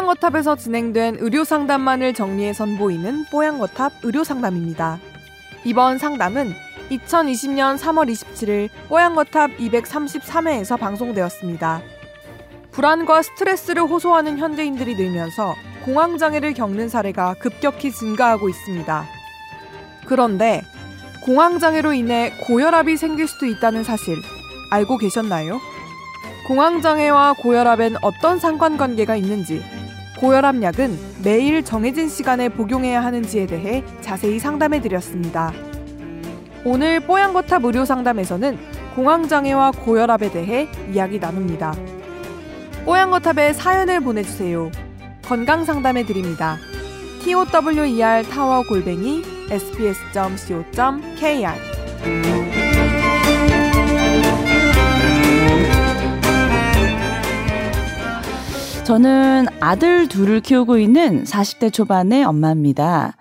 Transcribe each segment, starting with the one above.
뽀양거탑에서 진행된 의료 상담만을 정리해 선보이는 뽀양거탑 의료 상담입니다. 이번 상담은 2020년 3월 27일 뽀양거탑 233회에서 방송되었습니다. 불안과 스트레스를 호소하는 현대인들이 늘면서 공황장애를 겪는 사례가 급격히 증가하고 있습니다. 그런데 공황장애로 인해 고혈압이 생길 수도 있다는 사실 알고 계셨나요? 공황장애와 고혈압엔 어떤 상관관계가 있는지, 고혈압 약은 매일 정해진 시간에 복용해야 하는지에 대해 자세히 상담해 드렸습니다. 오늘 뽀얀거탑 의료 상담에서는 공황장애와 고혈압에 대해 이야기 나눕니다. 뽀얀거탑에 사연을 보내주세요. 건강 상담해 드립니다. tower 골뱅이 sbs.co.kr 저는 아들 둘을 키우고 있는 40대 초반의 엄마입니다.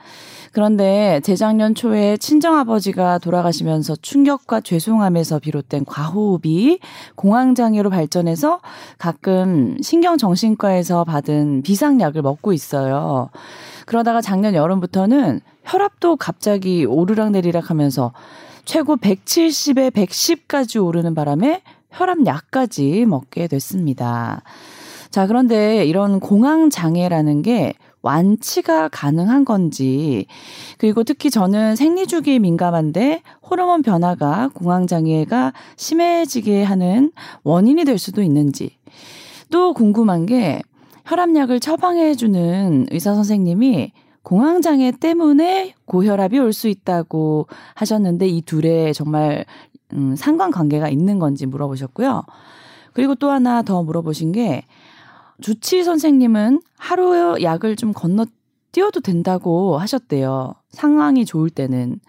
그런데 재작년 초에 친정아버지가 돌아가시면서 충격과 죄송함에서 비롯된 과호흡이 공황장애로 발전해서 가끔 신경정신과에서 받은 비상약을 먹고 있어요. 그러다가 작년 여름부터는 혈압도 갑자기 오르락 내리락 하면서 최고 170에 110까지 오르는 바람에 혈압약까지 먹게 됐습니다. 자, 그런데 이런 공황 장애라는 게 완치가 가능한 건지, 그리고 특히 저는 생리주기에 민감한데 호르몬 변화가 공황 장애가 심해지게 하는 원인이 될 수도 있는지, 또 궁금한 게 혈압약을 처방해 주는 의사 선생님이 공황 장애 때문에 고혈압이 올 수 있다고 하셨는데 이 둘의 정말 음, 상관관계가 있는 건지 물어보셨고요. 그리고 또 하나 더 물어보신 게 주치 선생님은 하루 약을 좀 건너 뛰어도 된다고 하셨대요. 상황이 좋을 때는.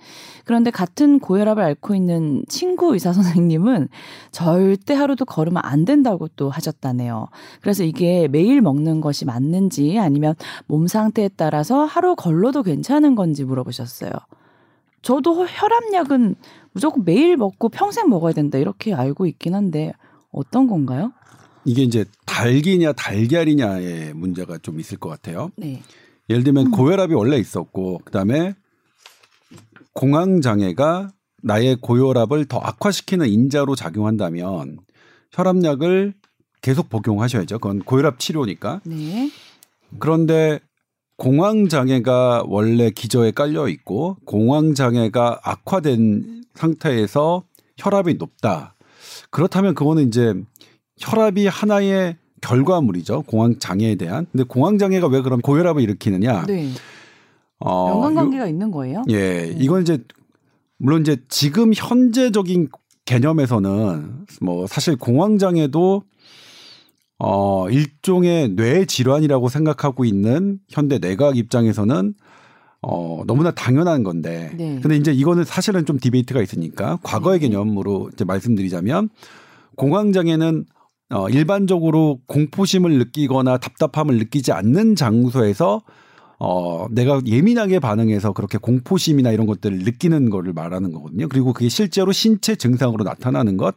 그런데 같은 고혈압을 앓고 있는 친구 의사 선생님은 절대 하루도 걸으면 안 된다고 또 하셨다네요. 그래서 이게 매일 먹는 것이 맞는지 아니면 몸 상태에 따라서 하루 걸러도 괜찮은 건지 물어보셨어요. 저도 혈압약은 무조건 매일 먹고 평생 먹어야 된다 이렇게 알고 있긴 한데 어떤 건가요? 이게 이제 달기냐 달걀이냐의 문제가 좀 있을 것 같아요. 네. 예를 들면 음. 고혈압이 원래 있었고 그다음에 공황 장애가 나의 고혈압을 더 악화시키는 인자로 작용한다면 혈압약을 계속 복용하셔야죠. 그건 고혈압 치료니까. 네. 그런데 공황 장애가 원래 기저에 깔려 있고 공황 장애가 악화된 상태에서 혈압이 높다. 그렇다면 그거는 이제 혈압이 하나의 결과물이죠. 공황 장애에 대한. 근데 공황 장애가 왜 그럼 고혈압을 일으키느냐? 네. 어, 연관관계가 있는 거예요? 예, 네. 이건 이제 물론 이제 지금 현재적인 개념에서는 뭐 사실 공황 장애도 어 일종의 뇌 질환이라고 생각하고 있는 현대 뇌과학 입장에서는 어 너무나 당연한 건데. 네. 근데 이제 이거는 사실은 좀 디베이트가 있으니까 과거의 네. 개념으로 이제 말씀드리자면 공황 장애는 어, 일반적으로 공포심을 느끼거나 답답함을 느끼지 않는 장소에서 어, 내가 예민하게 반응해서 그렇게 공포심이나 이런 것들을 느끼는 거를 말하는 거거든요. 그리고 그게 실제로 신체 증상으로 나타나는 것.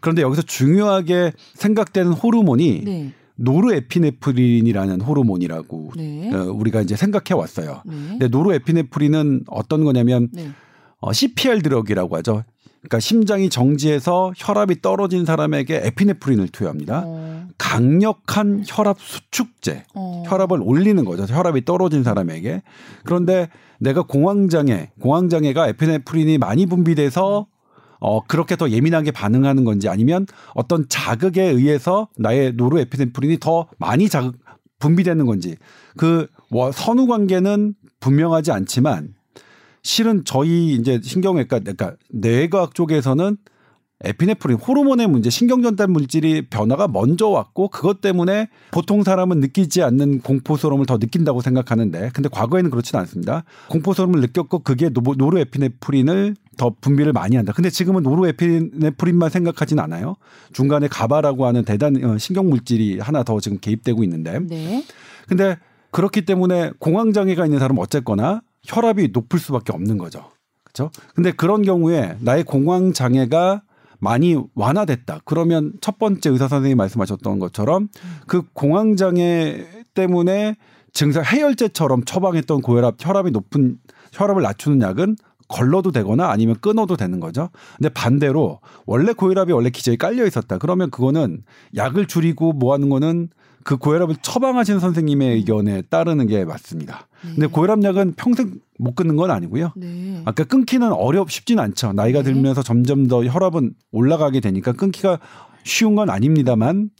그런데 여기서 중요하게 생각되는 호르몬이 네. 노르에피네프린이라는 호르몬이라고 네. 어, 우리가 이제 생각해 왔어요. 네. 근데 노르에피네프린은 어떤 거냐면 네. 어, CPR 드럭이라고 하죠. 그러니까 심장이 정지해서 혈압이 떨어진 사람에게 에피네프린을 투여합니다. 어. 강력한 혈압 수축제, 어. 혈압을 올리는 거죠. 혈압이 떨어진 사람에게. 그런데 내가 공황장애, 공황장애가 에피네프린이 많이 분비돼서 어, 그렇게 더 예민하게 반응하는 건지 아니면 어떤 자극에 의해서 나의 노르에피네프린이 더 많이 자극, 분비되는 건지 그 선후 관계는 분명하지 않지만 실은 저희 이제 신경외과 그러니까 뇌과학 쪽에서는 에피네프린 호르몬의 문제, 신경 전달 물질이 변화가 먼저 왔고 그것 때문에 보통 사람은 느끼지 않는 공포스러움을 더 느낀다고 생각하는데 근데 과거에는 그렇지는 않습니다. 공포스러움을 느꼈고 그게 노르에피네프린을 더 분비를 많이 한다. 근데 지금은 노르에피네프린만 생각하진 않아요. 중간에 가바라고 하는 대단 어, 신경 물질이 하나 더 지금 개입되고 있는데. 네. 근데 그렇기 때문에 공황 장애가 있는 사람은 어쨌거나 혈압이 높을 수밖에 없는 거죠. 그렇죠? 근데 그런 경우에 나의 공황 장애가 많이 완화됐다. 그러면 첫 번째 의사 선생님이 말씀하셨던 것처럼 그 공황 장애 때문에 증상 해열제처럼 처방했던 고혈압 혈압이 높은 혈압을 낮추는 약은 걸러도 되거나 아니면 끊어도 되는 거죠. 근데 반대로 원래 고혈압이 원래 기저에 깔려 있었다. 그러면 그거는 약을 줄이고 뭐 하는 거는 그 고혈압을 처방하시는 선생님의 의견에 따르는 게 맞습니다. 근데 네. 고혈압 약은 평생 못 끊는 건 아니고요. 네. 아까 끊기는 어렵 쉽진 않죠. 나이가 네. 들면서 점점 더 혈압은 올라가게 되니까 끊기가 쉬운 건 아닙니다만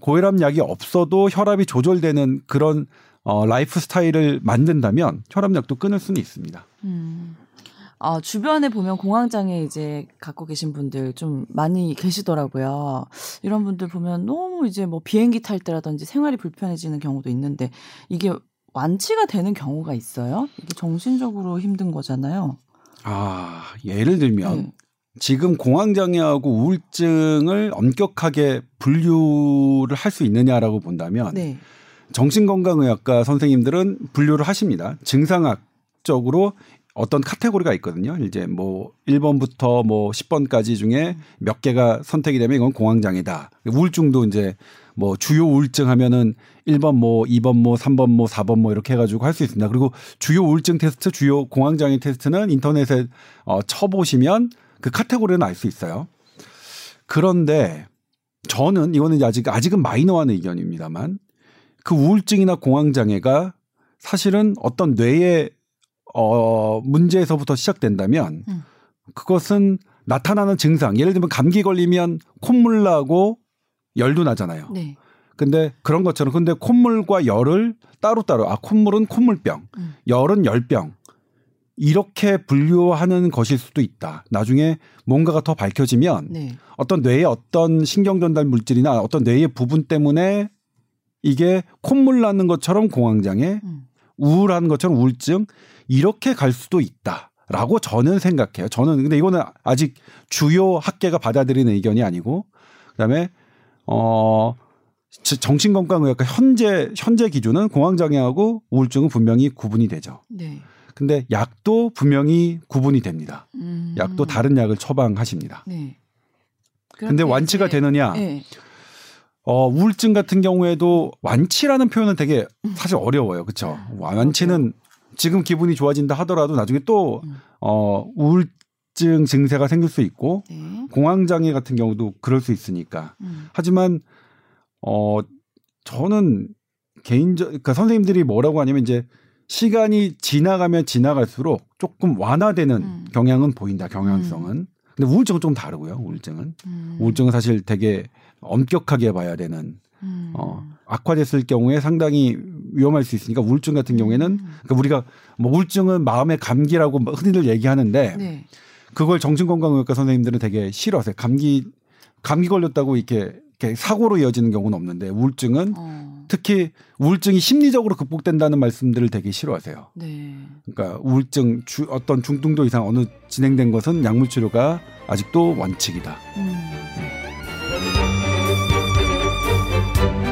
고혈압 약이 없어도 혈압이 조절되는 그런 어, 라이프 스타일을 만든다면 혈압 약도 끊을 수는 있습니다. 음. 아, 주변에 보면 공황장애 이제 갖고 계신 분들 좀 많이 계시더라고요. 이런 분들 보면 너무 이제 뭐 비행기 탈 때라든지 생활이 불편해지는 경우도 있는데 이게 완치가 되는 경우가 있어요? 이게 정신적으로 힘든 거잖아요. 아 예를 들면 네. 지금 공황장애하고 우울증을 엄격하게 분류를 할 수 있느냐라고 본다면 네. 정신건강의학과 선생님들은 분류를 하십니다. 증상학 적으로 어떤 카테고리가 있거든요. 이제 뭐 1번부터 뭐 10번까지 중에 몇 개가 선택이 되면 이건 공황장애다. 우울증도 이제 뭐 주요 우울증 하면은 1번 뭐 2번 뭐 3번 뭐 4번 뭐 이렇게 해 가지고 할 수 있습니다. 그리고 주요 우울증 테스트, 주요 공황장애 테스트는 인터넷에 어 쳐 보시면 그 카테고리는 알 수 있어요. 그런데 저는 이거는 아직 아직은 마이너한 의견입니다만 그 우울증이나 공황장애가 사실은 어떤 뇌의 어 문제에서부터 시작된다면 음. 그것은 나타나는 증상 예를 들면 감기 걸리면 콧물 나고 열도 나잖아요. 네. 근데 그런 것처럼 근데 콧물과 열을 따로따로 아 콧물은 콧물병, 음. 열은 열병 이렇게 분류하는 것일 수도 있다. 나중에 뭔가가 더 밝혀지면 네. 어떤 뇌의 어떤 신경 전달 물질이나 어떤 뇌의 부분 때문에 이게 콧물 나는 것처럼 공황장애, 음. 우울한 것처럼 우울증 이렇게 갈 수도 있다 라고 저는 생각해요. 저는 근데 이거는 아직 주요 학계가 받아들이는 의견이 아니고 그다음에 어 지- 정신건강의학과 현재 현재 기준은 공황장애하고 우울증은 분명히 구분이 되죠. 네. 근데 약도 분명히 구분이 됩니다. 음. 약도 다른 약을 처방하십니다. 네. 근데 완치가 되느냐? 네. 어, 우울증 같은 경우에도 완치라는 표현은 되게 사실 어려워요. 그렇죠? 완치는 지금 기분이 좋아진다 하더라도 나중에 또 음. 어, 우울증 증세가 생길 수 있고 네. 공황 장애 같은 경우도 그럴 수 있으니까. 음. 하지만 어 저는 개인적 그러니까 선생님들이 뭐라고 하냐면 이제 시간이 지나가면 지나갈수록 조금 완화되는 음. 경향은 보인다. 경향성은. 근데 우울증은 좀 다르고요. 우울증은. 음. 우울증은 사실 되게 엄격하게 봐야 되는 음. 어, 악화됐을 경우에 상당히 위험할 수 있으니까 우울증 같은 경우에는 음. 그러니까 우리가 뭐 우울증은 마음의 감기라고 흔히들 얘기하는데 네. 그걸 정신건강의학과 선생님들은 되게 싫어하세요. 감기 감기 걸렸다고 이렇게, 이렇게 사고로 이어지는 경우는 없는데 우울증은 어. 특히 우울증이 심리적으로 극복된다는 말씀들을 되게 싫어하세요. 네. 그러니까 우울증 주, 어떤 중등도 이상 어느 진행된 것은 약물 치료가 아직도 원칙이다. 음. Thank you.